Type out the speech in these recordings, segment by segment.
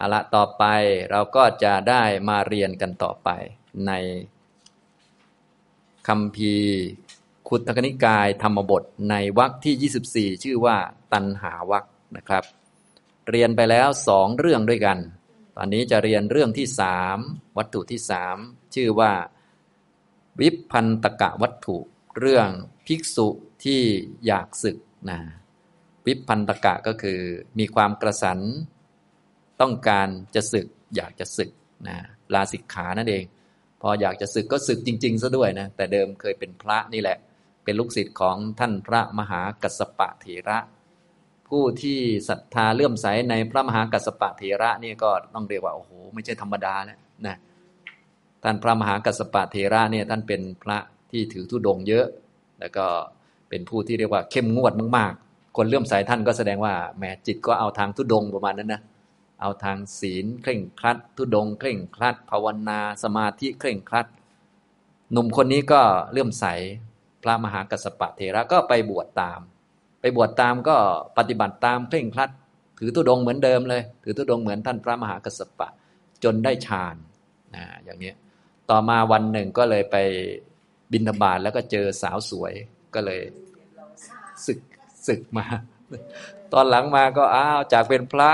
เอาละต่อไปเราก็จะได้มาเรียนกันต่อไป ในคำพีคุตกนิกายธรรมบทในวรรคที่ 24 ชื่อว่าตันหาวรรคนะครับ เรียนไปแล้วสองเรื่องด้วยกัน ตอนนี้จะเรียนเรื่องที่สามวัตถุที่สามชื่อว่า วิพันตกะวัตถุ เรื่องภิกษุที่อยากศึกนะวิพันตกะก็คือมีความกระสัน ต้องการจะศึกอยากจะศึกนะลาสิกขานั่นเอง พออยากจะศึกก็ศึกจริงๆซะด้วยนะแต่เดิมเคยเป็นพระนี่แหละ เป็นลูกศิษย์ของท่านพระมหากัสสปะเถระ ผู้ที่ศรัทธาเลื่อมใสในพระมหากัสสปะเถระนี่ก็ต้องเรียกว่าโอ้โหไม่ใช่ธรรมดาแล้วนะท่านพระมหากัสสปะเถระเนี่ยท่านเป็นพระที่ถือธุดงเยอะ แล้วก็เป็นผู้ที่เรียกว่าเข้มงวดมาก ๆ คนเลื่อมใสท่านก็แสดงว่าแหมจิตก็เอาทางธุดงประมาณนั้นนะ เอาทางศีลเคร่งครัด ทุดงเคร่งครัด ภาวนา สมาธิเคร่งครัด หนุ่มคนนี้ก็เลื่อมใสพระมหากัสสปะเทระก็ไปบวชตาม ไปบวชตามก็ปฏิบัติตามเคร่งครัด ถือทุดงเหมือนเดิมเลย ถือทุดงเหมือนท่านพระมหากัสปะ จนได้ฌานนะอย่างนี้ต่อมาวันหนึ่งก็เลยไปบินธบาตแล้วก็เจอสาวสวยก็เลยศึกศึกมา ตอนหลังมาก็อ้าวจากเป็นพระ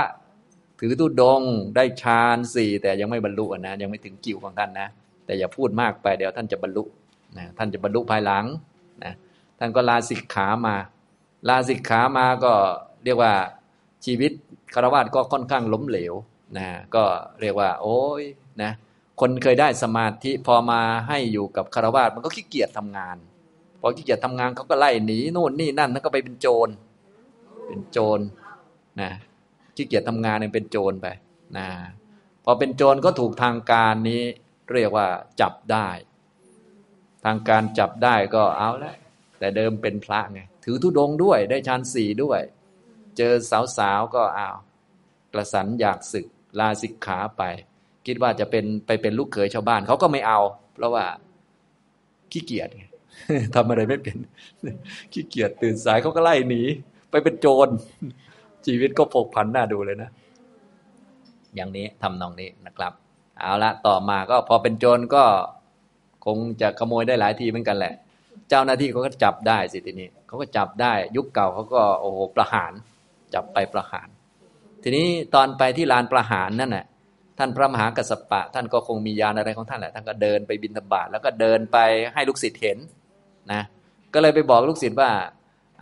ถือตุดงได้ฌานสี่แต่ยังไม่บรรลุนะยังไม่ถึงกิวของท่านนะ แต่อย่าพูดมากไปเดี๋ยวท่านจะบรรลุนะท่านจะบรรลุภายหลังนะท่านก็ลาสิกขามา ลาสิกขามาก็เรียกว่าชีวิตคารวะก็ค่อนข้างล้มเหลวนะก็เรียกว่า โอ้ยนะคนเคยได้สมาธิพอมาให้อยู่กับคารวะมันก็ขี้เกียจทำงาน พอขี้เกียจทำงานเขาก็ไล่หนีนู่นนี่นั่นแล้วก็ไปเป็นโจร เป็นโจรนะ ขี้เกียจทำงานเป็นโจรไปนะพอเป็นโจรก็ถูกทางการนี้เรียกว่าจับได้ ทางการจับได้ก็เอาล้วแต่เดิมเป็นพระไงถือธุดงด้วยได้ฌานสี่ด้วย เจอสาวๆก็เอากระสันอยากศึกลาสิกขาไป คิดว่าจะเป็นไปเป็นลูกเขยชาวบ้านเขาก็ไม่เอา เพราะว่าขี้เกียจทำอะไรไม่เป็นขี้เกียจตื่นสายเขาก็ไล่หนี ไปเป็นโจร ชีวิตก็ผกผันน่าดูเลยนะ อย่างนี้ทำนองนี้นะครับ เอาละต่อมาก็พอเป็นโจรก็คงจะขโมยได้หลายทีเหมือนกันแหละ เจ้าหน้าที่เขาก็จับได้สิทีนี้เขาก็จับได้ ยุคเก่าเขาก็โอ้โหประหาร จับไปประหาร ทีนี้ตอนไปที่ลานประหารนั่นน่ะท่านพระมหากัสปะ ท่านก็คงมียานอะไรของท่านแหละท่านก็เดินไปบินธบาตแล้วก็เดินไปให้ลูกศิษย์เห็นนะ ก็เลยไปบอกลูกศิษย์ว่า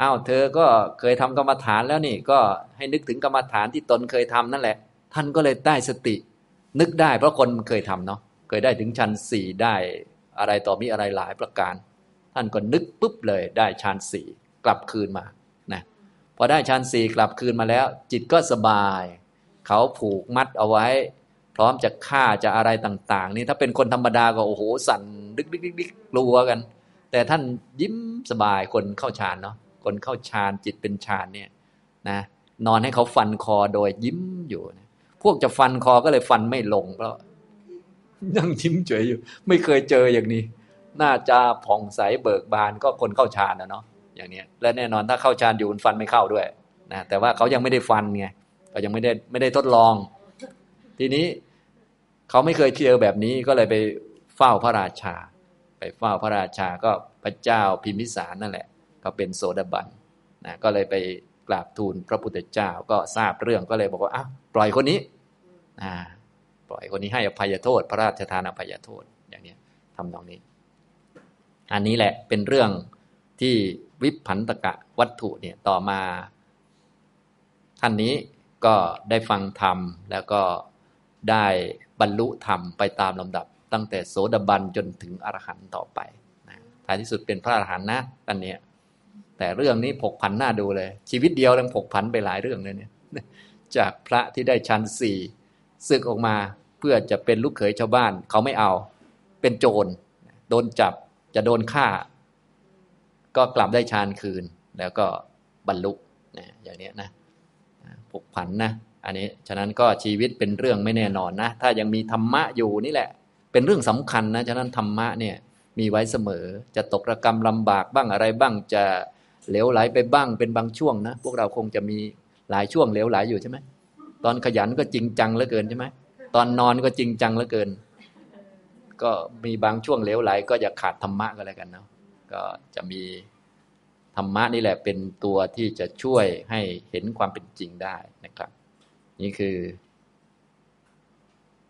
อ้าวเธอก็เคยทำกรรมฐานแล้วนี่ก็ให้นึกถึงกรรมฐานที่ตนเคยทำนั่นแหละ ท่านก็เลยได้สติ นึกได้เพราะคนเคยทำเนาะเคยได้ถึงชั้นสี่ได้อะไรต่อมีอะไรหลายประการ ท่านก็นึกปุ๊บเลยได้ชั้นสี่กลับคืนมานะพอได้ชั้นสี่กลับคืนมาแล้ว จิตก็สบาย เขาผูกมัดเอาไว้ พร้อมจะฆ่าจะอะไรต่าง ๆ นี่ถ้าเป็นคนธรรมดาก็โอ้โหสั่นดึกดึกดึกดึกกลัวกัน แต่ท่านยิ้มสบายคนเข้าฌานเนาะ คนเข้าฌานจิตเป็นฌานเนี่ยนะนอนให้เขาฟันคอโดยยิ้มอยู่นะพวกจะฟันคอก็เลยฟันไม่ลงเพราะยังยิ้มเฉยอยู่ ไม่เคยเจออย่างนี้น่าจะผ่องใสเบิกบานก็คนเข้าฌานนะเนาะอย่างนี้และแน่นอนถ้าเข้าฌานอยู่ฟันไม่เข้าด้วยนะแต่ว่าเขายังไม่ได้ฟันไงเขายังไม่ได้ไม่ได้ทดลอง ทีนี้เขาไม่เคยเจอแบบนี้ก็เลยไปเฝ้าพระราชา ไปเฝ้าพระราชาก็พระเจ้าพิมพิสารนั่นแหละ ก็เป็นโสดาบันนะก็เลยไปกราบทูลพระพุทธเจ้าก็ทราบเรื่องก็เลยบอกว่าอ้าวปล่อยคนนี้นะปล่อยคนนี้ให้อภัยโทษ พระราชทานอภัยโทษอย่างนี้ทำตรงนี้ อันนี้แหละเป็นเรื่องที่วิพันตกะวัตถุเนี่ยต่อมา ท่านนี้ก็ได้ฟังธรรม แล้วก็ได้บรรลุธรรมไปตามลำดับ ตั้งแต่โสดาบันจนถึงอรหันต์ต่อไปนะท้ายที่สุดเป็นพระอรหันต์นะอันเนี้ย แต่เรื่องนี้ผกผันหน้าดูเลย ชีวิตเดียวยังผกผันไปหลายเรื่องเลยเนี่ย จากพระที่ได้ชั้นสี่ศึกออกมาเพื่อจะเป็นลูกเขยชาวบ้าน เขาไม่เอา เป็นโจร โดนจับจะโดนฆ่า ก็กลับได้ฌานคืน แล้วก็บรรลุนะอย่างนี้นะผกผันนะอันนี้ฉะนั้นก็ชีวิตเป็นเรื่องไม่แน่นอนนะ ถ้ายังมีธรรมะอยู่นี่แหละ เป็นเรื่องสำคัญนะ ฉะนั้นธรรมะเนี่ยมีไว้เสมอ จะตกระกรรมลำบากบ้างอะไรบ้างจะ เหลวไหลไปบ้างเป็นบางช่วงนะพวกเราคงจะมีหลายช่วงเหลวไหลอยู่ใช่ไหมตอนขยันก็จริงจังเหลือเกินใช่ไหมตอนนอนก็จริงจังเหลือเกิน ก็มีบางช่วงเลวไหล ก็อย่าขาดธรรมะก็แล้วกันเนาะก็จะมีธรรมะนี่แหละเป็นตัวที่จะช่วยให้เห็นความเป็นจริงได้นะครับ นี่คือ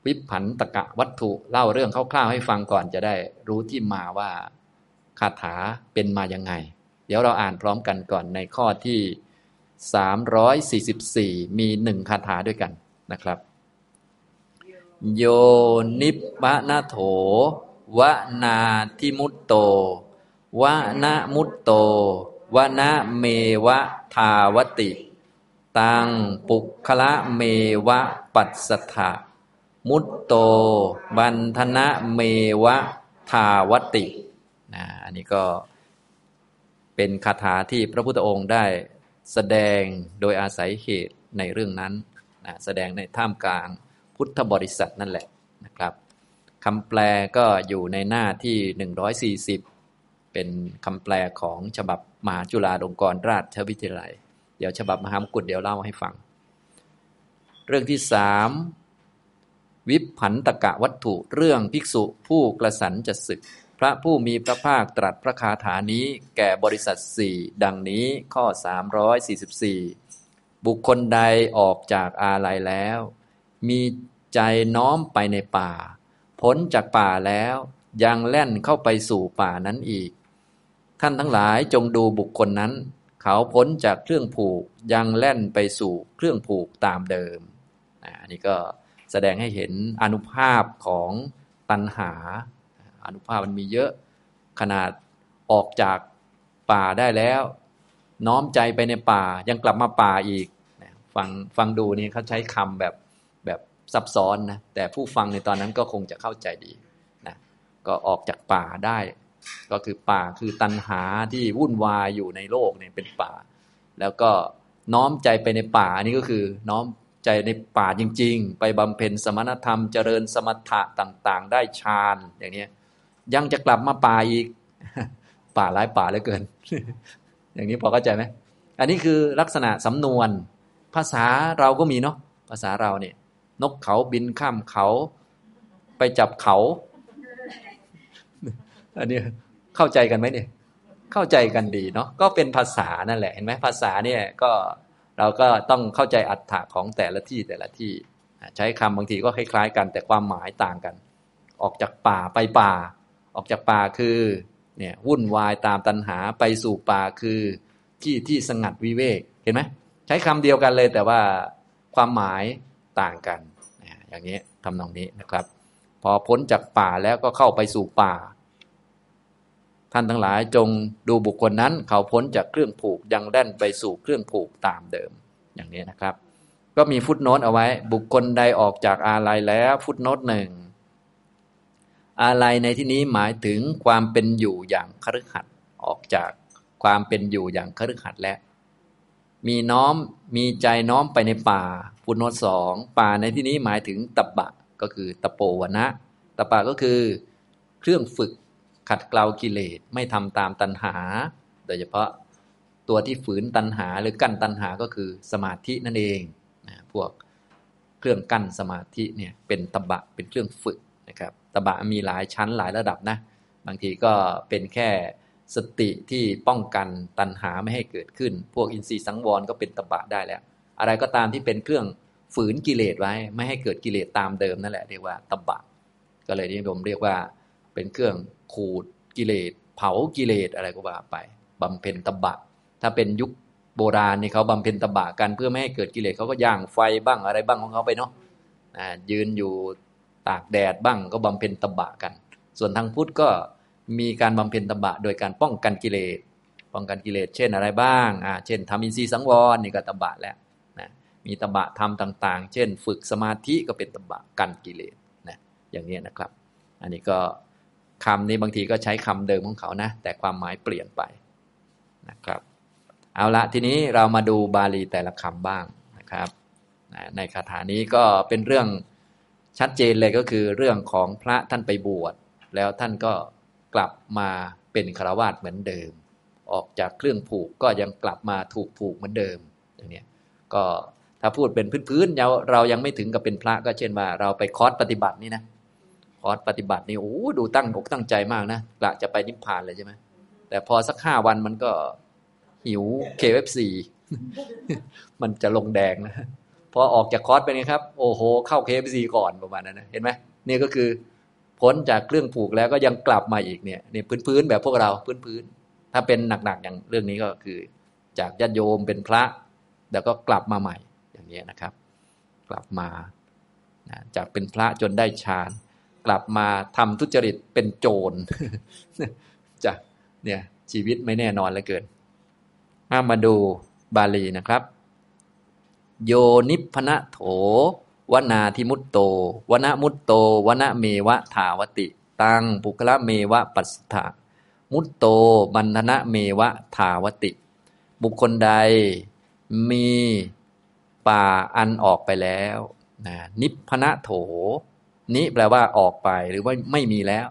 วิผันตกะวัตถุเล่าเรื่องคร่าวๆให้ฟังก่อนจะได้รู้ที่มาว่าคาถาเป็นมายังไง เดี๋ยวเราอ่านพร้อมกันก่อนในข้อที่ 344 มีหนึ่งคาถาด้วยกันนะครับ โยนิปะนาโถวนาทิมุตโตวนามุตโตวนาเมวะทาวติ ตังปุคละเมวะปัสสถะมุตโต บันทนะเมวะทาวตินะอันนี้ก็ เป็นคาถาที่พระพุทธองค์ได้แสดงโดยอาศัยเหตุในเรื่องนั้นนะแสดงในท่ามกลางพุทธบริษัทนั่นแหละนะครับคำแปลก็อยู่ในหน้าที่ 140 เป็นคำแปลของฉบับมหาจุฬาลงกรณราชวิทยาลัย เดี๋ยวฉบับมหามกุฏเดี๋ยวเล่าให้ฟัง เรื่องที่สามวิผันตกะวัตถุเรื่องภิกษุผู้กระสันจะศึก พระผู้มีพระภาคตรัสพระคาถานี้แก่บริษัทสี่ดังนี้ข้อ 344 บุคคลใดออกจากอาลัยแล้ว มีใจน้อมไปในป่า พ้นจากป่าแล้วยังแล่นเข้าไปสู่ป่านั้นอีก ท่านทั้งหลายจงดูบุคคลนั้น เขาพ้นจากเครื่องผูกยังแล่นไปสู่เครื่องผูกตามเดิมอันนี้ก็แสดงให้เห็นอนุภาพของตัณหา อนุภาพมันมีเยอะ ขนาดออกจากป่าได้แล้ว น้อมใจไปในป่ายังกลับมาป่าอีกฟังฟังดูนี่เขาใช้คำแบบแบบซับซ้อนนะแต่ผู้ฟังในตอนนั้นก็คงจะเข้าใจดีนะก็ออกจากป่าได้ ก็คือป่าคือตัณหาที่วุ่นวายอยู่ในโลกเนี่ยเป็นป่า แล้วก็น้อมใจไปในป่าอันนี้ก็คือ น้อมใจในป่าจริง ๆ ไปบำเพ็ญสมณธรรมเจริญสมถะต่าง ๆ ได้ฌานอย่างนี้ ยังจะกลับมาป่าอีก ป่าหลายป่าเหลือเกิน อย่างนี้พอเข้าใจไหมอันนี้คือลักษณะสำนวน ภาษาเราก็มีเนาะภาษาเราเนี่ย นกเขาบินข้ามเขา ไปจับเขา อันนี้เข้าใจกันไหมเนี่ยเข้าใจกันดีเนาะก็เป็นภาษานั่นแหละเห็นไหมภาษาเนี่ยก็เราก็ต้องเข้าใจอัตถะของแต่ละที่แต่ละที่ ใช้คำบางทีก็คล้ายๆกันแต่ความหมายต่างกัน ออกจากป่าไปป่า ออกจากป่าคือเนี่ยวุ่นวายตามตัณหาไปสู่ป่าคือที่ที่สงัดวิเวกเห็นไหมใช้คำเดียวกันเลยแต่ว่าความหมายต่างกัน อย่างนี้ทำนองนี้นะครับ พอพ้นจากป่าแล้วก็เข้าไปสู่ป่า ท่านทั้งหลายจงดูบุคคลนั้น เขาพ้นจากเครื่องผูกยังแล่นไปสู่เครื่องผูกตามเดิมอย่างนี้นะครับ ก็มีฟุตโนตเอาไว้ บุคคลใดออกจากอาลัยแล้วฟุตโนตหนึ่ง อาลัยในที่นี้หมายถึงความเป็นอยู่อย่างคฤหัสถ์ออกจากความเป็นอยู่อย่างคฤหัสถ์แล้วมีน้อมมีใจน้อมไปในป่าพุทโนสองป่าในที่นี้หมายถึงตบะก็คือตะโปวนะตบะก็คือ เครื่องฝึกขัดเกลากิเลสไม่ทำตามตัณหา โดยเฉพาะตัวที่ฝืนตัณหาหรือกั้นตัณหาก็คือสมาธินั่นเองนะพวกเครื่องกั้นสมาธิเนี่ยเป็นตบะเป็นเครื่องฝึกนะครับ ตบะมีหลายชั้นหลายระดับนะ บางทีก็เป็นแค่สติที่ป้องกันตัณหาไม่ให้เกิดขึ้น พวกอินทรีย์สังวรก็เป็นตบะได้แล้ว อะไรก็ตามที่เป็นเครื่องฝืนกิเลสไว้ ไม่ให้เกิดกิเลสตามเดิมนั่นแหละเรียกว่าตบะ ก็เลยนิยมเรียกว่าเป็นเครื่องขูดกิเลส เผากิเลสอะไรก็ว่าไปบำเพ็ญตบะ ถ้าเป็นยุคโบราณนี่เขาบำเพ็ญตบะกันเพื่อไม่ให้เกิดกิเลสเขาก็ย่างไฟบ้างอะไรบ้างของเขาไปเนาะยืนอยู่ ตากแดดบ้างก็บำเพ็ญตบะกัน ส่วนทางพุทธก็มีการบำเพ็ญตบะโดยการป้องกันกิเลส ป้องกันกิเลส เช่นอะไรบ้างอ่าเช่นทำอินทรีย์สังวรนี่ก็ตบะแล้วนะมีตบะทำต่าง ๆ เช่น ฝึกสมาธิก็เป็นตบะกันกิเลสนะอย่างนี้นะครับ อันนี้ก็คำนี้บางทีก็ใช้คำเดิมของเขานะ แต่ความหมายเปลี่ยนไปนะครับ เอาละทีนี้เรามาดูบาลีแต่ละคำบ้างนะครับ ในคาถานี้ก็เป็นเรื่อง ชัดเจนเลยก็คือเรื่องของพระท่านไปบวช แล้วท่านก็กลับมาเป็นคาวาสเหมือนเดิม ออกจากเครื่องผูกก็ยังกลับมาถูกผูกเหมือนเดิมอย่างนี้ก็ถ้าพูดเป็นพื้นๆเราเรายังไม่ถึงกับเป็นพระก็เช่นว่า เราไปคอร์สปฏิบัตินี่นะคอร์สปฏิบัตินี่โอ้ดูตั้งอกตั้งใจมากนะกะจะไปนิพพานเลยใช่ไหมแต่พอสักห้าวันมันก็หิว KFC มันจะลงแดงนะ พอออกจากคอร์สไปนี่ครับ โอ้โห เข้า KFC ก่อนประมาณนั้นนะเห็นไหมนี่ก็คือพ้นจากเครื่องผูกแล้วก็ยังกลับมาอีกเนี่ยนี่พื้นๆแบบพวกเราพื้นๆถ้าเป็นหนักๆอย่างเรื่องนี้ก็คือ จากญาติโยมเป็นพระ แล้วก็กลับมาใหม่อย่างนี้นะครับ กลับมาจากเป็นพระจนได้ฌานกลับมาทำทุจริตเป็นโจรจะเนี่ยชีวิตไม่แน่นอนเลยเกินมาดูบาลีนะครับ โยนิพนะโถวนาทิมุตโต วนามุตโต วนาเมวะถาวติ ตังปุคละเมวะปัสสะมุตโตบันธนะเมวะถาวติ บุคคลใดมีป่าอันออกไปแล้วนะนิพนะโถ นิแปลว่าออกไปหรือว่าไม่มีแล้ว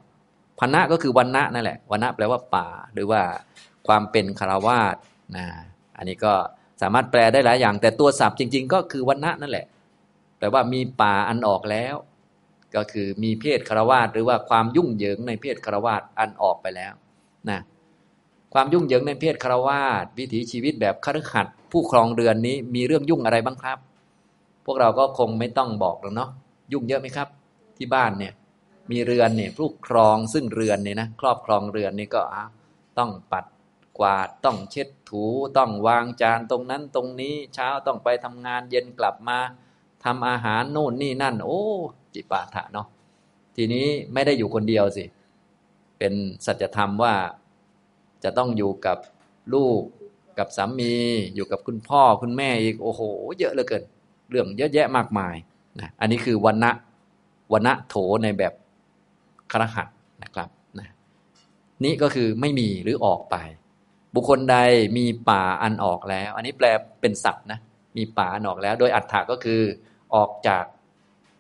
พนะก็คือวันณะนั่นแหละวันณะแปลว่าป่า หรือว่าความเป็นคารวาสนะอันนี้ก็ สามารถแปลได้หลายอย่าง แต่ตัวศัพท์จริง ๆ ก็คือวันณะนั่นแหละ แปลว่ามีป่าอันออกแล้ว ก็คือมีเพศคารวาสหรือว่าความยุ่งเหยิงในเพศคารวาสอันออกไปแล้วนะความยุ่งเหยิงในเพศคารวาสวิถีชีวิตแบบคฤหัสถ์ผู้ครองเรือนนี้มีเรื่องยุ่งอะไรบ้างครับ พวกเราก็คงไม่ต้องบอกหรอกเนาะยุ่งเยอะไหมครับ ที่บ้านเนี่ยมีเรือนเนี่ยผู้ครองซึ่งเรือนเนี่ยนะครอบครองเรือนนี่ก็ต้องปัด กวาด ต้องเช็ดถูต้องวางจานตรงนั้นตรงนี้เช้าต้องไปทำงานเย็นกลับมาทำอาหารโน่นนี่นั่น โอ้จิปาถะเนาะทีนี้ไม่ได้อยู่คนเดียวสิ เป็นสัจธรรมว่าจะต้องอยู่กับลูกกับสามี อยู่กับคุณพ่อคุณแม่อีกโอ้โห เยอะเหลือเกิน เรื่องเยอะแยะมากมายนะอันนี้คือวันณะวันณะโถในแบบครหัสนะครับนะนี่ก็คือไม่มีหรือออกไป บุคคลใดมีป่าอันออกแล้ว อันนี้แปลเป็นศัพท์นะ มีป่าอันออกแล้ว โดยอัฏฐาก็คือออกจาก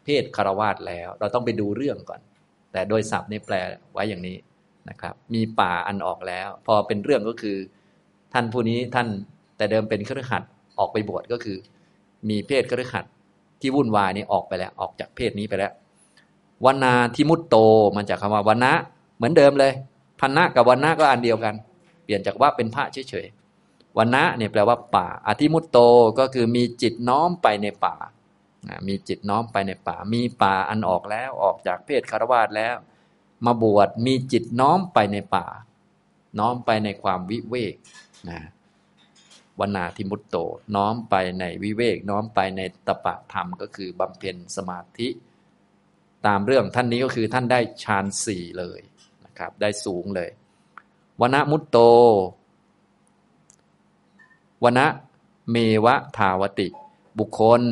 เพศคารวาสแล้ว เราต้องไปดูเรื่องก่อน แต่โดยศัพท์นี่แปลไว้อย่างนี้นะครับ มีป่าอันออกแล้ว พอเป็นเรื่องก็คือ ท่านผู้นี้ท่านแต่เดิมเป็นครหัสออกไปบวชก็คือ มีเพศครหัสที่วุ่นวายนี่ออกไปแล้ว ออกจากเพศนี้ไปแล้ววนาทิมุตโตมันจากคำว่าวันนะเหมือนเดิมเลยพันนะกับวันนะก็อันเดียวกัน เปลี่ยนจากว่าเป็นพระเฉยๆวันนะเนี่ยแปลว่าป่าอธิมุตโตก็คือมีจิตน้อมไปในป่า มีจิตน้อมไปในป่า มีป่าอันออกแล้วออกจากเพศคารวาสแล้ว มาบวชมีจิตน้อมไปในป่า น้อมไปในความวิเวกนะวนาทิมุตโต น้อมไปในวิเวก น้อมไปในตปะธรรมก็คือบำเพ็ญสมาธิ ตามเรื่องท่านนี้ก็คือท่านได้ฌานสี่เลยนะครับ ได้สูงเลย วณมุตโตวณเมวะทาวติ บุคคล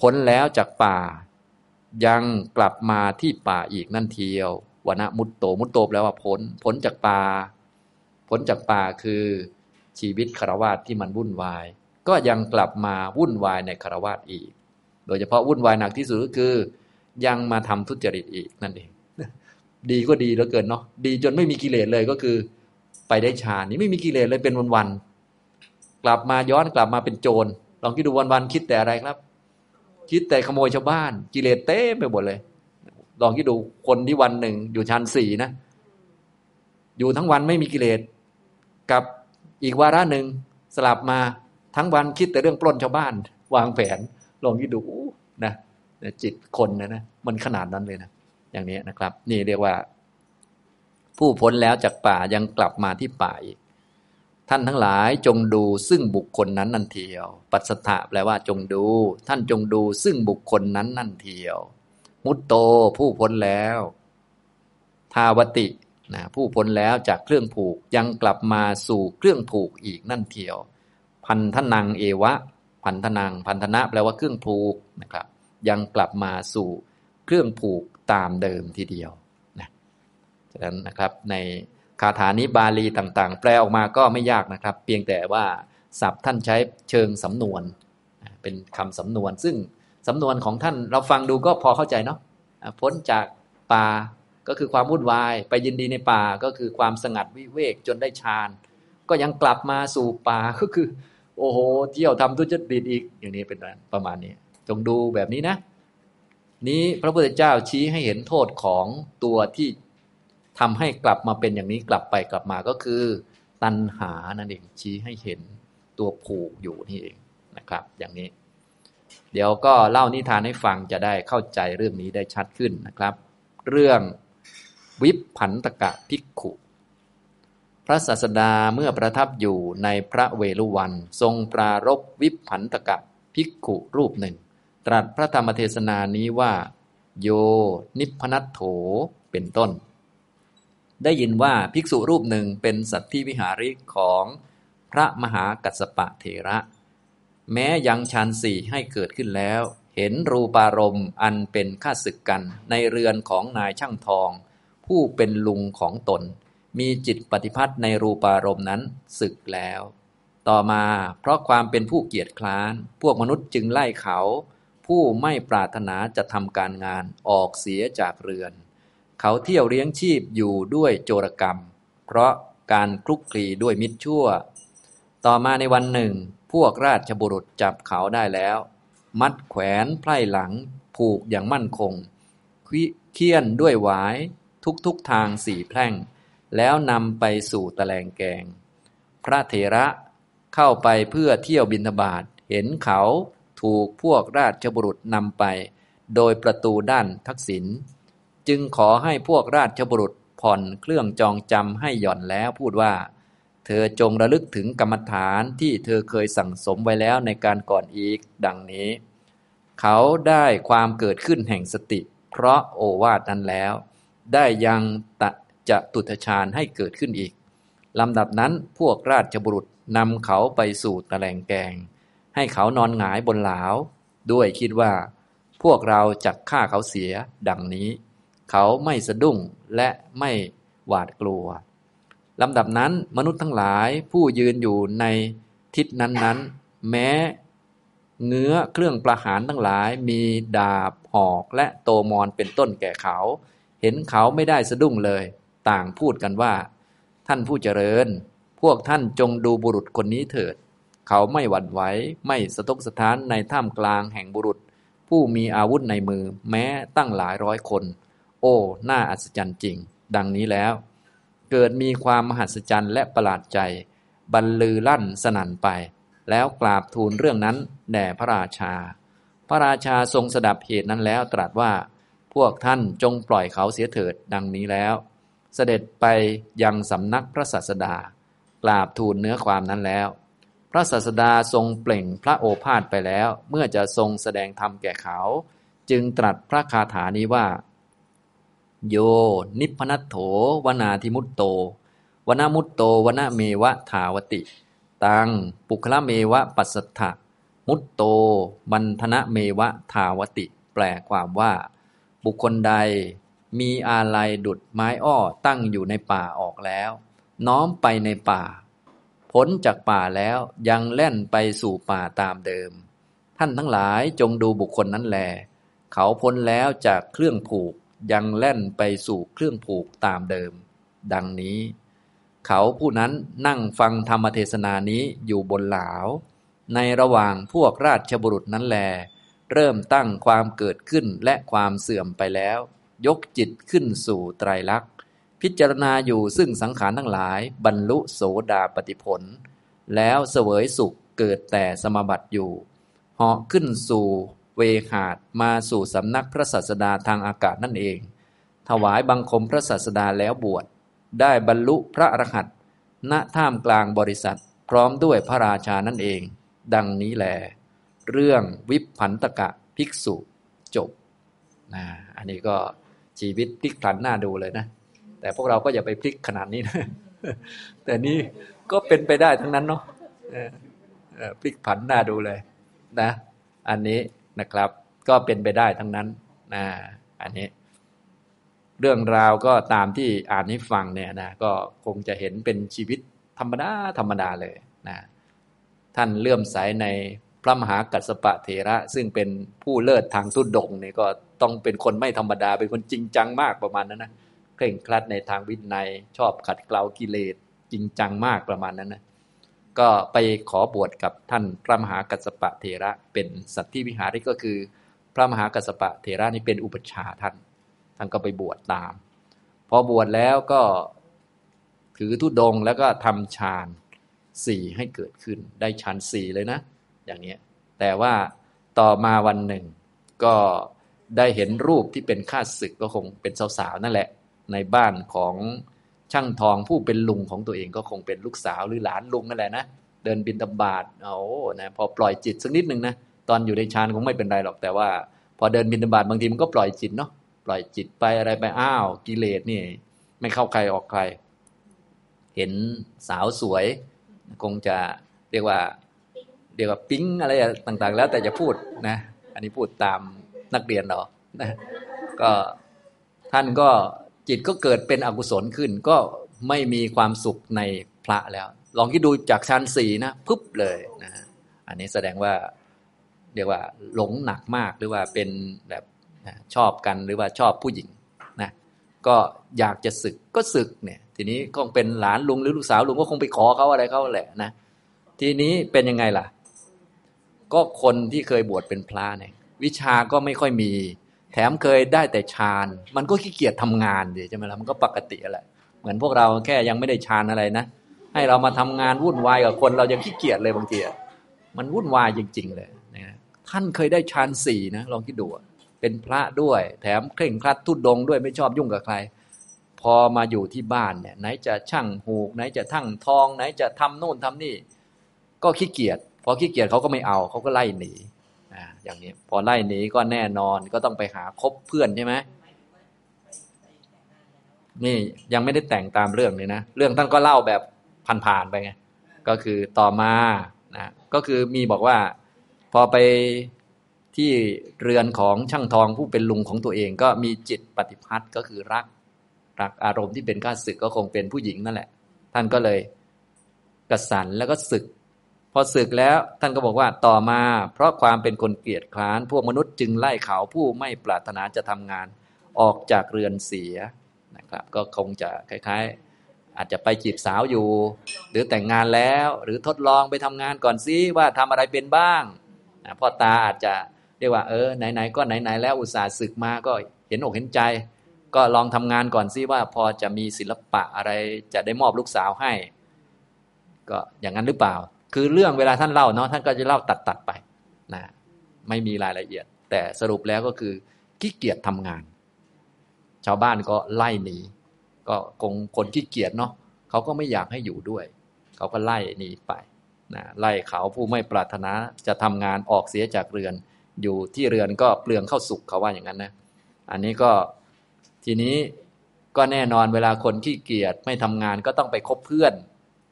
พ้นแล้วจากป่า ยังกลับมาที่ป่าอีกนั่นเทียววณมุตโตมุตโตแปลว่าพ้นพ้นจากป่าพ้นจากป่าคือชีวิตคารวาสที่มันวุ่นวาย ก็ยังกลับมาวุ่นวายในคารวาสอีก โดยเฉพาะวุ่นวายหนักที่สุดก็คือ ยังมาทำทุจริตอีกนั่นเอง ดีก็ดีเหลือเกินเนาะดีจนไม่มีกิเลสเลยก็คือ ไปได้ฌานนี้ไม่มีกิเลสเลยเป็นวันๆกลับมาย้อนกลับมาเป็นโจรลองคิดดูวันๆคิดแต่อะไรครับ คิดแต่ขโมยชาวบ้าน กิเลสเต้ไปหมดเลย ลองคิดดูคนที่วันหนึ่งอยู่ชั้นสี่นะ อยู่ทั้งวันไม่มีกิเลสกับอีกวาระหนึ่งสลับมาทั้งวันคิดแต่เรื่องปล้นชาวบ้าน วางแผน ลองคิดดูนะจิตคนนะนะมันขนาดนั้นเลยนะ อย่างนี้นะครับ นี่เรียกว่า ผู้พ้นแล้วจากป่ายังกลับมาที่ป่าอีก ท่านทั้งหลายจงดูซึ่งบุคคลนั้นนั่นเทียว ปัสสถะแปลว่าจงดู ท่านจงดูซึ่งบุคคลนั้นนั่นเทียว มุตโตผู้พ้นแล้วทาวตินะผู้พ้นแล้วจากเครื่องผูกยังกลับมาสู่เครื่องผูกอีกนั่นเทียว พันธนังเอวะ พันธนัง พันธนะแปลว่าเครื่องผูกนะครับ ยังกลับมาสู่เครื่องผูก ตามเดิมทีเดียวนะฉะนั้นนะครับในคาถานี้บาลีต่างๆ แปลออกมาก็ไม่ยากนะครับ เพียงแต่ว่าศัพท์ท่านใช้เชิงสำนวน เป็นคำสำนวน ซึ่งสำนวนของท่านเราฟังดูก็พอเข้าใจเนาะพ้นจากป่าก็คือความวุ่นวาย ไปยินดีในป่าก็คือความสงัดวิเวกจนได้ฌานก็ยังกลับมาสู่ป่าก็คือ โอ้โหเที่ยวทำทุจริตอีกอย่างนี้เป็นประมาณนี้ จงดูแบบนี้นะ นี้พระพุทธเจ้าชี้ให้เห็นโทษของตัวที่ทำให้กลับมาเป็นอย่างนี้กลับไปกลับมาก็คือ ตัณหานั่นเองชี้ให้เห็นตัวผูกอยู่นี่เองนะครับ อย่างนี้ เดี๋ยวก็เล่านิทานให้ฟังจะได้เข้าใจเรื่องนี้ได้ชัดขึ้นนะครับ เรื่องวิปผันตกะภิกขุ พระศาสดาเมื่อประทับอยู่ในพระเวลุวัน ทรงปรารบวิปผันตกะภิกขุรูปหนึ่ง ตรัสพระธรรมเทศนานี้ว่า โย นิพนัตโถเป็นต้น ได้ยินว่าภิกษุรูปหนึ่งเป็นสัตว์ที่วิหาริกของพระมหากัสสปะเถระ แม้ยังฌานสี่ให้เกิดขึ้นแล้ว เห็นรูปารมณ์อันเป็นข้าศึกกันในเรือนของนายช่างทอง ผู้เป็นลุงของตน มีจิตปฏิพัทธในรูปารมณ์นั้นศึกแล้ว ต่อมาเพราะความเป็นผู้เกียจคร้าน พวกมนุษย์จึงไล่เขา ผู้ไม่ปรารถนาจะทำการงานออกเสียจากเรือน เขาเที่ยวเลี้ยงชีพอยู่ด้วยโจรกรรม เพราะการคลุกคลีด้วยมิตรชั่ว ต่อมาในวันหนึ่ง พวกราชบุรุษจับเขาได้แล้ว มัดแขวนไพร่หลัง ผูกอย่างมั่นคงเคี่ยนด้วยหวายทุกๆทางสี่แพร่ง แล้วนำไปสู่ตะแลงแกง พระเถระเข้าไปเพื่อเที่ยวบินทบาทเห็นเขา ถูกพวกราชบุรุษนำไป โดยประตูด้านทักษิณจึงขอให้พวกราชบุรุษผ่อนเครื่องจองจำให้หย่อนแล้วพูดว่า เธอจงระลึกถึงกรรมฐานที่เธอเคยสั่งสมไว้แล้วในการก่อนอีกดังนี้ เขาได้ความเกิดขึ้นแห่งสติ เพราะโอวาทนั้นแล้ว ได้ยังตะจะตุทชาญให้เกิดขึ้นอีกลำดับนั้นพวกราชบุรุษนำเขาไปสู่ตะแลงแกง ให้เขานอนหงายบนหลาว ด้วยคิดว่า พวกเราจะฆ่าเขาเสียดังนี้ เขาไม่สะดุ้งและไม่หวาดกลัวลำดับนั้นมนุษย์ทั้งหลายผู้ยืนอยู่ในทิศนั้นๆ แม้ เงื้อเครื่องประหารทั้งหลายมีดาบหอกและโตมอนเป็นต้นแก่เขา เห็นเขาไม่ได้สะดุ้งเลย ต่างพูดกันว่า ท่านผู้เจริญ พวกท่านจงดูบุรุษคนนี้เถิด เขาไม่หวั่นไหวไม่สะทกสะท้านในท่ามกลางแห่งบุรุษ ผู้มีอาวุธในมือแม้ตั้งหลายร้อยคน โอ้น่าอัศจรรย์จริง ดังนี้แล้ว เกิดมีความมหัศจรรย์และประหลาดใจ บรรลือลั่นสนั่นไป แล้วกราบทูลเรื่องนั้นแด่พระราชา พระราชาทรงสดับเหตุนั้นแล้วตรัสว่า พวกท่านจงปล่อยเขาเสียเถิดดังนี้แล้ว เสด็จไปยังสำนักพระศาสดากราบทูลเนื้อความนั้นแล้ว พระศาสดาทรงเปล่งพระโอภาษไปแล้ว เมื่อจะทรงแสดงธรรมแก่เขา จึงตรัสพระคาถานี้ว่า โย นิพนัตโถวนาธิมุตโตวนามุตโตวนาเมวะถาวติ ตัง ปุคละเมวะปัสสัทธะมุตโต บันทนะเมวะถาวติ แปลความว่า บุคคลใด มีอาลัยดุดไม้อ้อตั้งอยู่ในป่าออกแล้ว น้อมไปในป่า พ้นจากป่าแล้วยังแล่นไปสู่ป่าตามเดิม ท่านทั้งหลายจงดูบุคคลนั้นแล เขาพ้นแล้วจากเครื่องผูก ยังแล่นไปสู่เครื่องผูกตามเดิม ดังนี้ เขาผู้นั้นนั่งฟังธรรมเทศนานี้อยู่บนหลาว ในระหว่างพวกราชบุรุษนั้นแล เริ่มตั้งความเกิดขึ้นและความเสื่อมไปแล้ว ยกจิตขึ้นสู่ไตรลักษณ พิจารณาอยู่ซึ่งสังขารทั้งหลาย บรรลุโสดาปติผล แล้วเสวยสุขเกิดแต่สมบัติอยู่เหาะขึ้นสู่เวหาดมาสู่สำนักพระศาสดาทางอากาศนั่นเอง ถวายบังคมพระศาสดาแล้วบวช ได้บรรลุพระอรหันต์ณท่ามกลางบริษัท พร้อมด้วยพระราชานั่นเอง ดังนี้แหลเรื่องวิพันตกะภิกษุจบนะอันนี้ก็ชีวิตพลิกผันหน้าดูเลยนะ แต่พวกเราก็อย่าไปพลิกขนาดนี้นะแต่นี่ก็เป็นไปได้ทั้งนั้นเนาะพลิกผันหน้าดูเลยนะ อันนี้นะครับ ก็เป็นไปได้ทั้งนั้นนะอันนี้ เรื่องราวก็ตามที่อ่านให้ฟังเนี่ยนะก็คงจะเห็นเป็นชีวิตธรรมดาธรรมดาเลยนะท่านเลื่อมใสในพระมหากัสสปะเถระ ซึ่งเป็นผู้เลิศทางสุดดงเนี่ยก็ต้องเป็นคนไม่ธรรมดา เป็นคนจริงจังมากประมาณนั้นนะ เคร่งครัดในทางวินัย ชอบขัดเกลากิเลสจริงจังมากประมาณนั้นนะก็ไปขอบวชกับท่านพระมหากัสปะเถระเป็นสัตธิวิหาริกก็คือ พระมหากัสปะเถระนี่เป็นอุปชาท่าน ท่านก็ไปบวชตาม พอบวชแล้วก็ถือธุดงแล้วก็ทำฌานสี่ให้เกิดขึ้น ได้ฌานสี่เลยนะ อย่างนี้แต่ว่าต่อมาวันหนึ่ง ก็ได้เห็นรูปที่เป็นข้าศึกก็คงเป็นสาวๆนั่นแหละ ในบ้านของช่างทองผู้เป็นลุงของตัวเองก็คงเป็นลูกสาวหรือหลานลุงนั่นแหละนะเดินบินตบาทเอานะพอปล่อยจิตสักนิดหนึ่งนะตอนอยู่ในฌานคงไม่เป็นไรหรอกแต่ว่า พอเดินบินตบาทบางทีมันก็ปล่อยจิตเนาะปล่อยจิตไปอะไรไปอ้าวกิเลสนี่ ไม่เข้าใครออกใคร เห็นสาวสวย คงจะเรียกว่าเรียกว่าปิ๊งอะไรต่างๆ แล้วแต่จะพูดนะ อันนี้พูดตามนักเรียนเรานะก็ท่านก็ จิตก็เกิดเป็นอกุศลขึ้น ก็ไม่มีความสุขในพระแล้ว ลองคิดดูจากชั้นสี่นะปุ๊บเลยนะอันนี้แสดงว่าเรียกว่า หลงหนักมากหรือว่าเป็นแบบชอบกันหรือว่าชอบผู้หญิงนะก็อยากจะศึกก็ศึกเนี่ย ทีนี้ก็เป็นหลานลุงหรือลูกสาวลุงก็คงไปขอเขาอะไรเขาแหละนะทีนี้เป็นยังไงล่ะ ก็คนที่เคยบวชเป็นพระเนี่ยวิชาก็ไม่ค่อยมี แถมเคยได้แต่ฌาน มันก็ขี้เกียจทำงานดิใช่ไหมล่ะมันก็ปกติแหละเหมือนพวกเราแค่ยังไม่ได้ฌานอะไรนะ ให้เรามาทำงานวุ่นวายกับคนเรายังขี้เกียจเลยบางทีมันวุ่นวายจริง ๆ เลยนะท่านเคยได้ฌานสี่นะลองคิดดูเป็นพระด้วย แถมเคร่งครัดทุดดงด้วยไม่ชอบยุ่งกับใคร พอมาอยู่ที่บ้านเนี่ยไหนจะช่างหูก ไหนจะทั้งทอง ไหนจะทำโน่นทำนี่ ก็ขี้เกียจพอขี้เกียจเขาก็ไม่เอาเขาก็ไล่หนี อย่างนี้พอไล่หนีก็แน่นอนก็ต้องไปหาคบเพื่อนใช่ไหมนี่ยังไม่ได้แต่งตามเรื่องเลยนะ เรื่องท่านก็เล่าแบบผ่านๆไปไงก็คือต่อมานะก็คือมีบอกว่า พอไปที่เรือนของช่างทองผู้เป็นลุงของตัวเองก็มีจิตปฏิพัทธ์ก็คือรัก รักอารมณ์ที่เป็นข้าศึกก็คงเป็นผู้หญิงนั่นแหละ ท่านก็เลยกระสันแล้วก็ศึก พอศึกแล้วท่านก็บอกว่าต่อมา เพราะความเป็นคนเกียจคร้าน พวกมนุษย์จึงไล่เขาผู้ไม่ปรารถนาจะทำงานออกจากเรือนเสียนะครับ ก็คงจะคล้ายๆ อาจจะไปจีบสาวอยู่ หรือแต่งงานแล้ว หรือทดลองไปทำงานก่อนซิว่าทำอะไรเป็นบ้างนะพ่อตาอาจจะเรียกว่าเออไหนๆก็ไหนๆแล้วอุตส่าห์ศึกมาก็เห็นอกเห็นใจ ก็ลองทำงานก่อนซิว่าพอจะมีศิลปะอะไรจะได้มอบลูกสาวให้ ก็อย่างนั้นหรือเปล่า คือเรื่องเวลาท่านเล่าเนาะท่านก็จะเล่าตัดตัดไปนะไม่มีรายละเอียด แต่สรุปแล้วก็คือขี้เกียจทำงาน ชาวบ้านก็ไล่หนีก็คงคนขี้เกียจเนาะเขาก็ไม่อยากให้อยู่ด้วย เขาก็ไล่หนีไปนะไล่เขาผู้ไม่ปรารถนาจะทำงานออกเสียจากเรือน อยู่ที่เรือนก็เปลืองเข้าสุกเขาว่าอย่างนั้นนะอันนี้ก็ทีนี้ก็แน่นอนเวลาคนขี้เกียจไม่ทำงานก็ต้องไปคบเพื่อน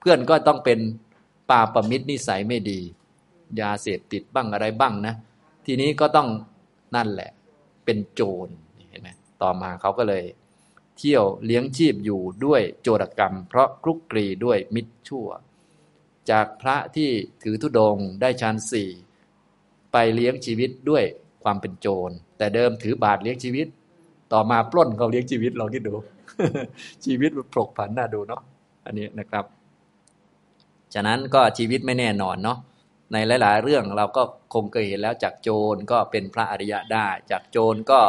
เพื่อนก็ต้องเป็น ปาปมิตรนิสัยไม่ดี ยาเสพติดบ้างอะไรบ้างนะ ทีนี้ก็ต้องนั่นแหละ เป็นโจรเห็นไหมต่อมาเขาก็เลย เที่ยวเลี้ยงชีพอยู่ด้วยโจรกรรม เพราะคลุกคลีด้วยมิตรชั่ว จากพระที่ถือธุดงได้ฌานสี่ไปเลี้ยงชีวิตด้วยความเป็นโจร แต่เดิมถือบาทเลี้ยงชีวิต ต่อมาปล้นเขาเลี้ยงชีวิตลองคิดดู ชีวิตมันปลกผันน่าดูเนาะอันนี้นะครับ ฉะนั้นก็ชีวิตไม่แน่นอนเนาะในหลาย ๆ เรื่องเราก็คงเคยเห็นแล้วจากโจรก็เป็นพระอริยะได้ จากโจรก็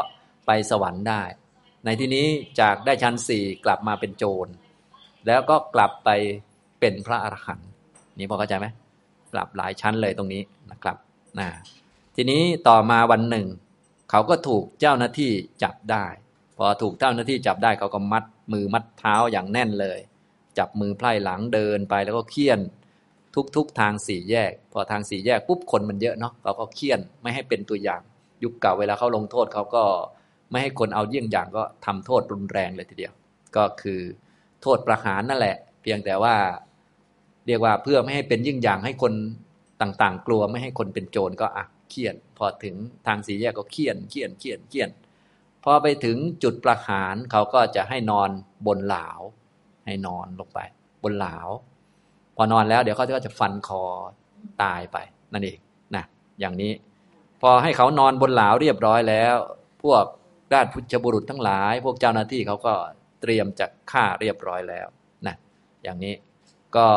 ไปสวรรค์ได้ ในที่นี้จากได้ชั้นสี่กลับมาเป็นโจร แล้วก็กลับไปเป็นพระอรหันต์นี่พอเข้าใจไหมกลับหลายชั้นเลยตรงนี้นะครับนะทีนี้ต่อมาวันหนึ่ง เขาก็ถูกเจ้าหน้าที่จับได้ พอถูกเจ้าหน้าที่จับได้เขาก็มัดมือมัดเท้าอย่างแน่นเลย จับมือไพร่หลังเดินไปแล้วก็เคี่ยน ทุกๆทางสี่แยก พอทางสี่แยกปุ๊บคนมันเยอะเนาะเราก็เคี่ยนไม่ให้เป็นตัวอย่าง ยุคเก่าเวลาเขาลงโทษเขาก็ไม่ให้คนเอาเยี่ยงอย่างก็ทำโทษรุนแรงเลยทีเดียว ก็คือโทษประหารนั่นแหละ เพียงแต่ว่า เรียกว่าเพื่อไม่ให้เป็นยิ่งอย่างให้คนต่างๆ กลัวไม่ให้คนเป็นโจรก็อะเคี่ยน พอถึงทางสี่แยกก็เคี่ยนเคี่ยนเคี่ยนเคี่ยนพอไปถึงจุดประหารเขาก็จะให้นอนบนหลาว ให้นอนลงไป บนหลาว พอนอนแล้วเดี๋ยวเขาก็จะฟันคอตายไป นั่นเองนะอย่างนี้ พอให้เขานอนบนหลาวเรียบร้อยแล้ว พวกด้านพุทธบุรุษทั้งหลาย พวกเจ้าหน้าที่เขาก็เตรียมจะฆ่าเรียบร้อยแล้วนะอย่างนี้ก็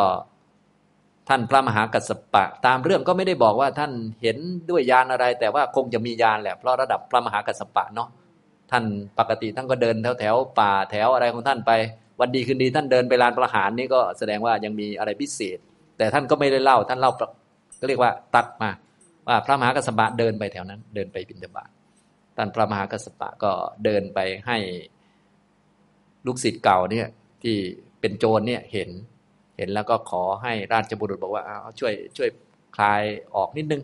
ท่านพระมหากัสปะ ตามเรื่องก็ไม่ได้บอกว่าท่านเห็นด้วยยานอะไร แต่ว่าคงจะมียานแหละ เพราะระดับพระมหากัสปะเนาะท่านปกติท่านก็เดินแถวแถวป่าแถวอะไรของท่านไป วันดีคืนดีท่านเดินไปลานประหารนี่ก็แสดงว่ายังมีอะไรพิเศษ แต่ท่านก็ไม่ได้เล่าท่านเล่าก็เรียกว่าตัดมาว่าพระมหากัสสปะเดินไปแถวนั้น เดินไปบิณฑบาตท่านพระมหากัสสปะก็เดินไปให้ลูกศิษย์เก่าเนี่ยที่เป็นโจรเนี่ยเห็นเห็นแล้วก็ขอให้ราชบุรุษบอกว่าเอาช่วยช่วยคลายออกนิดนึง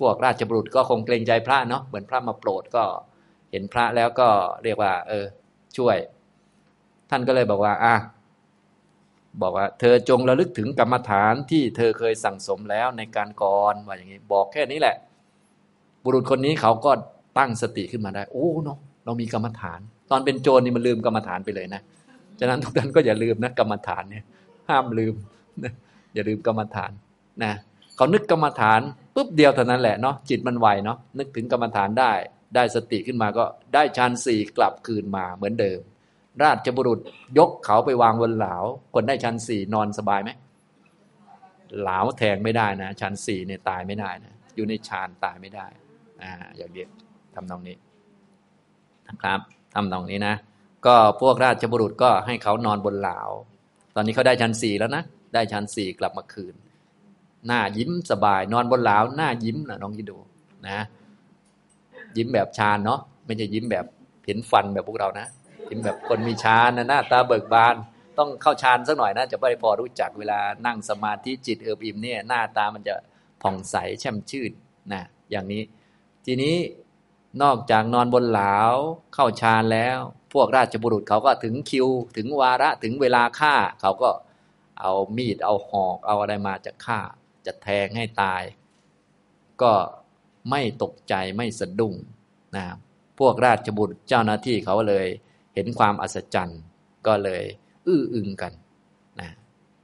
พวกราชบุรุษก็คงเกรงใจพระเนาะเหมือนพระมาโปรดก็เห็นพระแล้วก็เรียกว่า เออ ช่วย ท่านก็เลยบอกว่า อะบอกว่า เธอจงระลึกถึงกรรมฐานที่เธอเคยสั่งสมแล้วในการก่อนว่าอย่างนี้ บอกแค่นี้แหละ บุรุษคนนี้เขาก็ตั้งสติขึ้นมาได้ โอ้เนาะเรามีกรรมฐาน ตอนเป็นโจรนี่มันลืมกรรมฐานไปเลยนะฉะนั้นทุกท่านก็อย่าลืมนะกรรมฐานเนี่ย ห้ามลืมนะอย่าลืมกรรมฐานนะเขานึกกรรมฐานปุ๊บเดียวเท่านั้นแหละเนาะจิตมันไวเนาะนึกถึงกรรมฐานได้ ได้สติขึ้นมาก็ได้ฌานสี่กลับคืนมาเหมือนเดิม ราชบุรุษยกเขาไปวางบนเหลา คนได้ฌานสี่นอนสบายไหมเหลาแทงไม่ได้นะฌานสี่เนี่ยตายไม่ได้นะอยู่ในฌานตายไม่ได้อ่าอย่างเดียวทำตรงนี้นะครับทำตรงนี้นะ ก็พวกราชบุรุษก็ให้เขานอนบนเหลา ตอนนี้เขาได้ชั้นสี่แล้วนะ ได้ชั้นสี่กลับมาคืน หน้ายิ้มสบาย นอนบนเหลาหน้ายิ้มนะน้องคิดดูนะ ยิ้มแบบชาญเนาะไม่ใช่ยิ้มแบบเห็นฟันแบบพวกเรานะ ยิ้มแบบคนมีชาญนะหน้าตาเบิกบาน ต้องเข้าชานสักหน่อยนะจะไม่พอรู้จักเวลานั่งสมาธิจิตเอิบอิ่มเนี่ยหน้าตามันจะผ่องใสแช่มชื่นนะอย่างนี้ ทีนี้นอกจากนอนบนหลาวเข้าฌานแล้ว พวกราชบุรุษเขาก็ถึงคิว ถึงวาระถึงเวลาฆ่า เขาก็เอามีดเอาหอกเอาอะไรมาจะฆ่า จะแทงให้ตาย ก็ไม่ตกใจไม่สะดุ้งนะพวกราชบุตรเจ้าหน้าที่เขาเลย เห็นความอัศจรรย์ก็เลยอื้ออึงกันนะ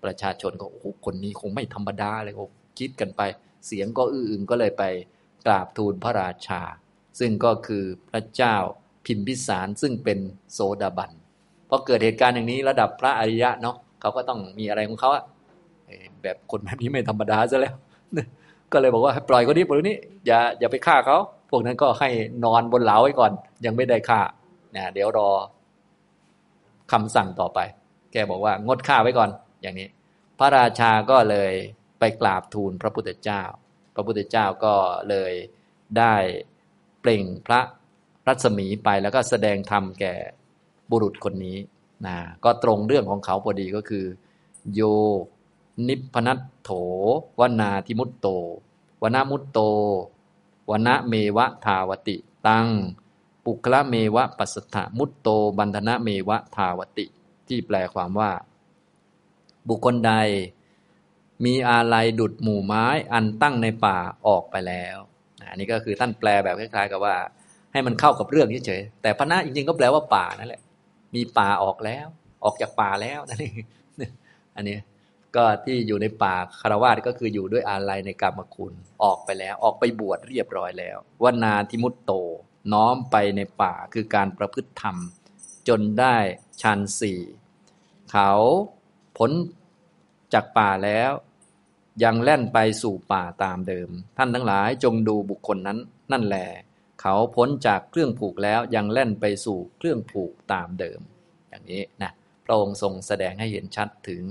ประชาชนก็โอ้คนนี้คงไม่ธรรมดาเลยโอ้คิดกันไป เสียงก็อื้ออึงก็เลยไปกราบทูลพระราชา ซึ่งก็คือพระเจ้าพิมพิสารซึ่งเป็นโซดาบันพอเกิดเหตุการณ์อย่างนี้ระดับพระอริยะเนาะเขาก็ต้องมีอะไรของเขาอะแบบคนแบบนี้ไม่ธรรมดาซะแล้ว ก็เลยบอกว่าปล่อยคนนี้ปล่อยนี้อย่าอย่าไปฆ่าเขา พวกนั้นก็ให้นอนบนเหลาไว้ก่อน ยังไม่ได้ฆ่านี่ยเดี๋ยวรอ คำสั่งต่อไป แกบอกว่างดฆ่าไว้ก่อน อย่างนี้ พระราชาก็เลยไปกราบทูลพระพุทธเจ้า พระพุทธเจ้าก็เลยได้เปล่งพระรัศมีไปแล้วก็แสดงธรรมแก่บุรุษคนนี้นะก็ตรงเรื่องของเขาพอดีก็คือ โยนิพนัตโถวนาทิมุตโต วนามุตโต วนาเมวะทาวติ ตัง ปุคละเมวะปัสสถะมุตโตบันธนะเมวะทาวติ ที่แปลความว่า บุคคลใด มีอาลัยดุดหมู่ไม้อันตั้งในป่าออกไปแล้วอันนี้ก็คือท่านแปลแบบคล้ายๆ กับว่า ให้มันเข้ากับเรื่องเฉยๆแต่พนะจริงๆก็แปลว่าป่านั่นแหละ มีป่าออกแล้ว ออกจากป่าแล้วนั่นเองอันนี้ก็ที่อยู่ในป่าคารวาสก็คืออยู่ด้วยอาลัยในกรรมคุณ ออกไปแล้ว ออกไปบวชเรียบร้อยแล้ววนาทิมุตโต น้อมไปในป่าคือการประพฤติธรรม จนได้ชันสี่เขาพ้นจากป่าแล้ว ยังแล่นไปสู่ป่าตามเดิม ท่านทั้งหลายจงดูบุคคลนั้น นั่นแหละเขาพ้นจากเครื่องผูกแล้วยังแล่นไปสู่เครื่องผูกตามเดิม อย่างนี้นะพระองค์ทรงแสดงให้เห็นชัดถึง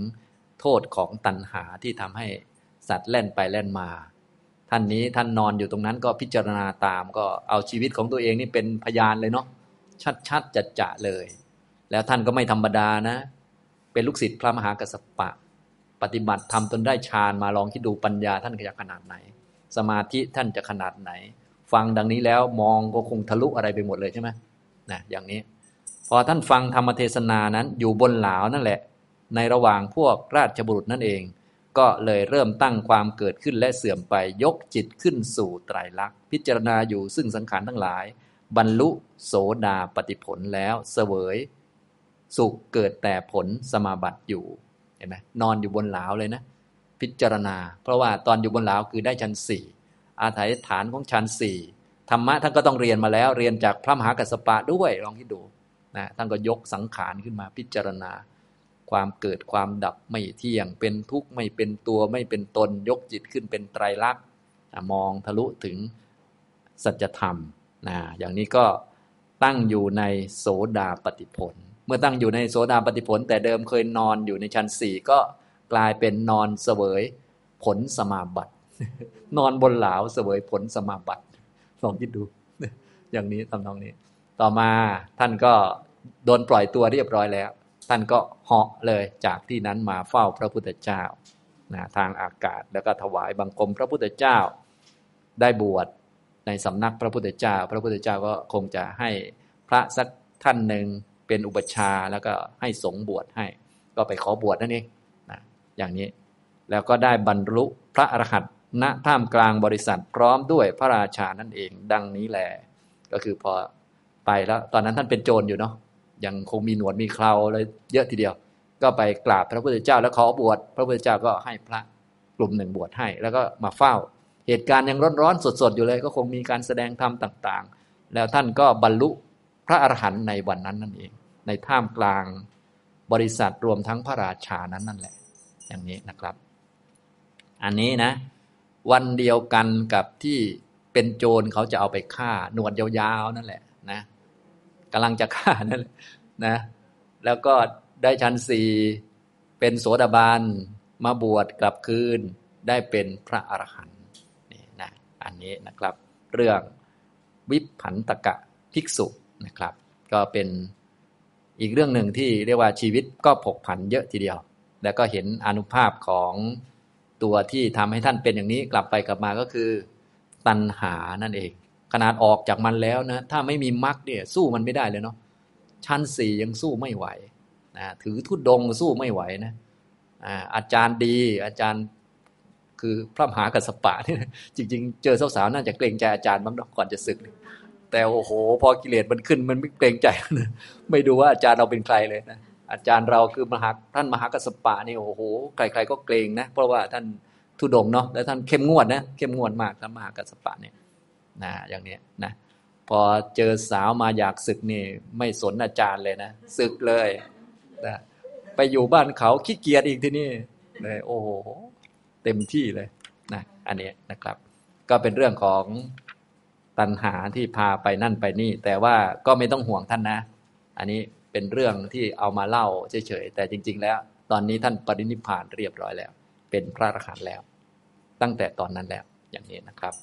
โทษของตัณหาที่ทำให้สัตว์แล่นไปแล่นมา ท่านนี้ท่านนอนอยู่ตรงนั้นก็พิจารณาตามก็เอาชีวิตของตัวเองนี่เป็นพยานเลยเนาะชัดๆจัดจะเลย แล้วท่านก็ไม่ธรรมดานะ เป็นลูกศิษย์พระมหากัสสปะ ปฏิบัติทำจนได้ฌานมาลองคิดดูปัญญาท่านจะขนาดไหน สมาธิท่านจะขนาดไหน ฟังดังนี้แล้วมองก็คงทะลุอะไรไปหมดเลยใช่ไหมนะอย่างนี้ พอท่านฟังธรรมเทศนานั้นอยู่บนหลาวนั่นแหละ ในระหว่างพวกราชบุรุษนั่นเอง ก็เลยเริ่มตั้งความเกิดขึ้นและเสื่อมไปยกจิตขึ้นสู่ไตรลักษณ์พิจารณาอยู่ซึ่งสังขารทั้งหลาย บรรลุโสดาปฏิผลแล้วเสวย สุขเกิดแต่ผลสมาบัติอยู่เห็นไหมนอนอยู่บนหลาวเลยนะ พิจารณา เพราะว่าตอนอยู่บนหลาวคือได้ชั้นสี่อาศัยฐานของชั้นสี่ธรรมะท่านก็ต้องเรียนมาแล้วเรียนจากพระมหากัสสปะด้วยลองคิดดูนะท่านก็ยกสังขารขึ้นมาพิจารณา ความเกิดความดับไม่เที่ยง เป็นทุกข์ไม่เป็นตัวไม่เป็นตนยกจิตขึ้นเป็นไตรลักษณ์มองทะลุถึงสัจธรรมนะอย่างนี้ก็ตั้งอยู่ในโสดาปฏิผล เมื่อตั้งอยู่ในโสดาปฏิผล แต่เดิมเคยนอนอยู่ในชั้นสี่ก็กลายเป็นนอนเสวยผลสมาบัติ นอนบนเหลาเสวยผลสมาบัติลองคิดดู อย่างนี้ทำนองนี้ ต่อมาท่านก็โดนปล่อยตัวเรียบร้อยแล้ว ท่านก็เหาะเลยจากที่นั้นมาเฝ้าพระพุทธเจ้านะทางอากาศแล้วก็ถวายบังคมพระพุทธเจ้าได้บวชในสำนักพระพุทธเจ้า พระพุทธเจ้าก็คงจะให้พระสักท่านหนึ่งเป็นอุปชาแล้วก็ให้สงบวชให้ ก็ไปขอบวชนั่นเองนะอย่างนี้แล้วก็ได้บรรลุพระอรหันต์ณท่ามกลางบริษัทพร้อมด้วยพระราชานั่นเอง ดังนี้แหละก็คือพอไปแล้ว ตอนนั้นท่านเป็นโจรอยู่เนาะ ยังคงมีหนวดมีเคราเลยเยอะทีเดียว ก็ไปกราบพระพุทธเจ้าแล้วขอบวชพระพุทธเจ้าก็ให้พระกลุ่มหนึ่งบวชให้ แล้วก็มาเฝ้า เหตุการณ์ยังร้อนๆสดๆอยู่เลย ก็คงมีการแสดงธรรมต่างๆ แล้วท่านก็บรรลุพระอรหันต์ในวันนั้นนั่นเอง ในท่ามกลางบริษัทรวมทั้งพระราชานั้นนั่นแหละ อย่างนี้นะครับ อันนี้นะ วันเดียวกันกับที่เป็นโจรเขาจะเอาไปฆ่า หนวดยาวๆนั่นแหละนะกำลังจะฆ่านั่นแหละ นะแล้วก็ได้ชั้นสี่เป็นโสดาบันมาบวชกลับคืนได้เป็นพระอรหันต์นี่นะอันนี้นะครับ เรื่องวิพันตกะภิกษุนะครับ ก็เป็นอีกเรื่องหนึ่งที่เรียกว่าชีวิตก็ผกผันเยอะทีเดียว แล้วก็เห็นอนุภาพของตัวที่ทำให้ท่านเป็นอย่างนี้กลับไปกลับมาก็คือ ตัณหานั่นเอง ขนาดออกจากมันแล้วนะถ้าไม่มีมรรคเนี่ยสู้มันไม่ได้เลยเนาะ ชั้นสี่ยังสู้ไม่ไหวนะถือทุดดงสู้ไม่ไหวนะอาจารย์ดี อาจารย์คือพระมหากัสปะเนี่ยจริง ๆ เจอสาวๆน่าจะเกรงใจอาจารย์บ้างก่อนจะศึก แต่โอ้โห พอกิเลสมันขึ้นมันไม่เกรงใจนะไม่ดูว่าอาจารย์เราเป็นใครเลยนะอาจารย์เราคือมหาท่านมหากัสปะนี่โอ้โหใครๆก็เกรงนะเพราะว่าท่านทุดงเนาะแล้วท่านเข้มงวดนะเข้มงวดมากท่านมหากัสปะเนี่ยนะอย่างนี้นะ พอเจอสาวมาอยากศึกนี่ ไม่สนอาจารย์เลยนะศึกเลยนะไปอยู่บ้านเขาขี้เกียจอีกที่นี่เลยโอ้โหเต็มที่เลยนะอันนี้นะครับ ก็เป็นเรื่องของตัณหาที่พาไปนั่นไปนี่ แต่ว่าก็ไม่ต้องห่วงท่านนะ อันนี้เป็นเรื่องที่เอามาเล่าเฉยๆแต่จริง ๆ แล้ว ตอนนี้ท่านปรินิพพานเรียบร้อยแล้ว เป็นพระอรหันต์แล้ว ตั้งแต่ตอนนั้นแล้วอย่างนี้นะครับ